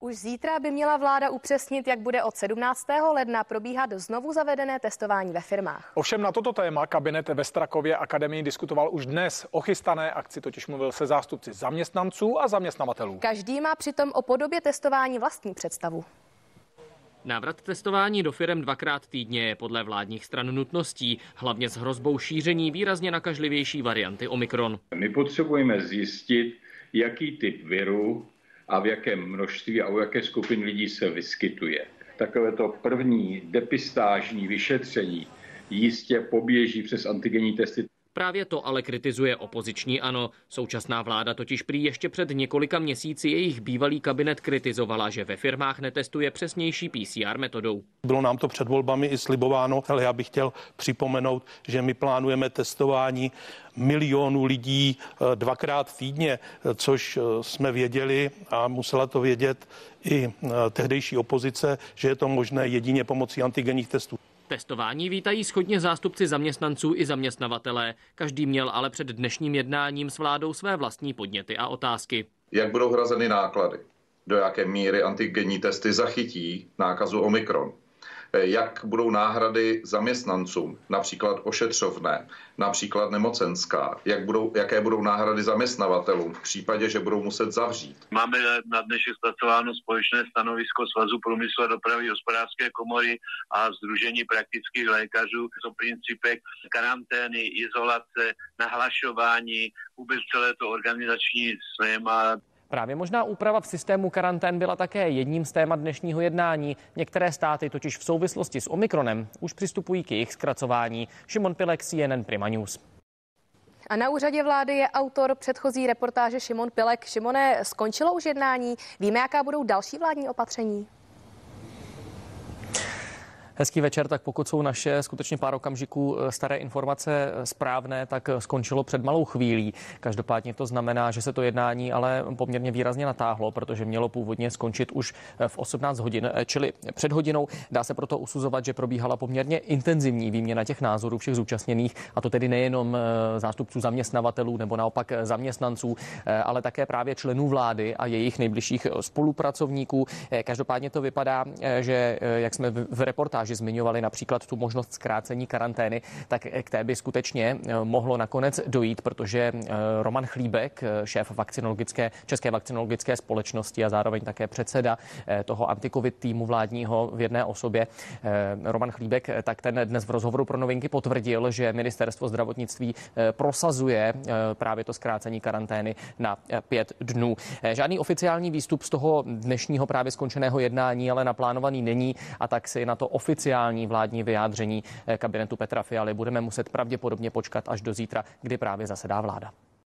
Už zítra by měla vláda upřesnit, jak bude od 17. ledna probíhat znovu zavedené testování ve firmách. Ovšem na toto téma kabinet ve Strakově akademii diskutoval už dnes. O chystané akci totiž mluvil se zástupci zaměstnanců a zaměstnavatelů. Každý má přitom o podobě testování vlastní představu. Návrat testování do firem dvakrát týdně je podle vládních stran nutností, hlavně s hrozbou šíření výrazně nakažlivější varianty Omikron. My potřebujeme zjistit, jaký typ viru a v jakém množství a u jaké skupiny lidí se vyskytuje. Takové to první depistážní vyšetření jistě poběží přes antigenní testy. Právě to ale kritizuje opoziční ANO. Současná vláda totiž prý ještě před několika měsíci jejich bývalý kabinet kritizovala, že ve firmách netestuje přesnější PCR metodou. Bylo nám to před volbami i slibováno, ale já bych chtěl připomenout, že my plánujeme testování milionů lidí eh, dvakrát týdně, eh, což eh, jsme věděli a musela to vědět i tehdejší opozice, že je to možné jedině pomocí antigenních testů. Testování vítají schodně zástupci zaměstnanců i zaměstnavatelé. Každý měl ale před dnešním jednáním s vládou své vlastní podněty a otázky. Jak budou hrazeny náklady? Do jaké míry antigenní testy zachytí nákazu Omikron? Eh, jak budou náhrady zaměstnancům, například ošetřovné, například nemocenská, jak budou, jaké budou náhrady zaměstnavatelům v případě, že budou muset zavřít. Máme na dnešek zpracováno společné stanovisko Svazu průmyslu a dopravy hospodářské komory a Združení praktických lékařů. To principek karantény, izolace, nahlašování, vůbec celé to organizační schéma Právě možná úprava v systému karantén byla také jedním z témat dnešního jednání. Některé státy totiž v souvislosti s Omikronem už přistupují k jejich zkracování. Šimon Pilek, CNN Prima News. A na úřadě vlády je autor předchozí reportáže Šimon Pilek. Šimone, skončilo už jednání? Víme, jaká budou další vládní opatření? Hezký večer, tak pokud jsou naše skutečně pár okamžiků eh, staré informace eh, správné, tak eh, skončilo před malou chvílí. Každopádně to znamená, že se to jednání ale poměrně výrazně natáhlo, protože mělo původně skončit už v 18 hodin, čili před hodinou. Dá se proto usuzovat, že probíhala poměrně intenzivní výměna těch názorů všech zúčastněných, a to tedy nejenom zástupců zaměstnavatelů nebo naopak zaměstnanců, ale také právě členů vlády a jejich nejbližších spolupracovníků. Každopádně to vypadá, že jak jsme v reportáži reportáži zmiňovali například tu možnost zkrácení karantény, tak k té by skutečně eh, mohlo nakonec dojít, protože eh, Roman Chlíbek, eh, šéf vakcinologické, České vakcinologické společnosti a zároveň také předseda toho antikovid týmu vládního v jedné osobě, Roman Chlíbek, tak ten dnes v rozhovoru pro novinky potvrdil, že ministerstvo zdravotnictví prosazuje právě to zkrácení karantény na pět dnů. Žádný oficiální výstup z toho dnešního právě skončeného jednání ale naplánovaný není a tak si na to oficiálně oficiální vládní vyjádření eh, kabinetu Petra Fialy budeme muset pravděpodobně počkat až do zítra, kdy právě zasedá vláda.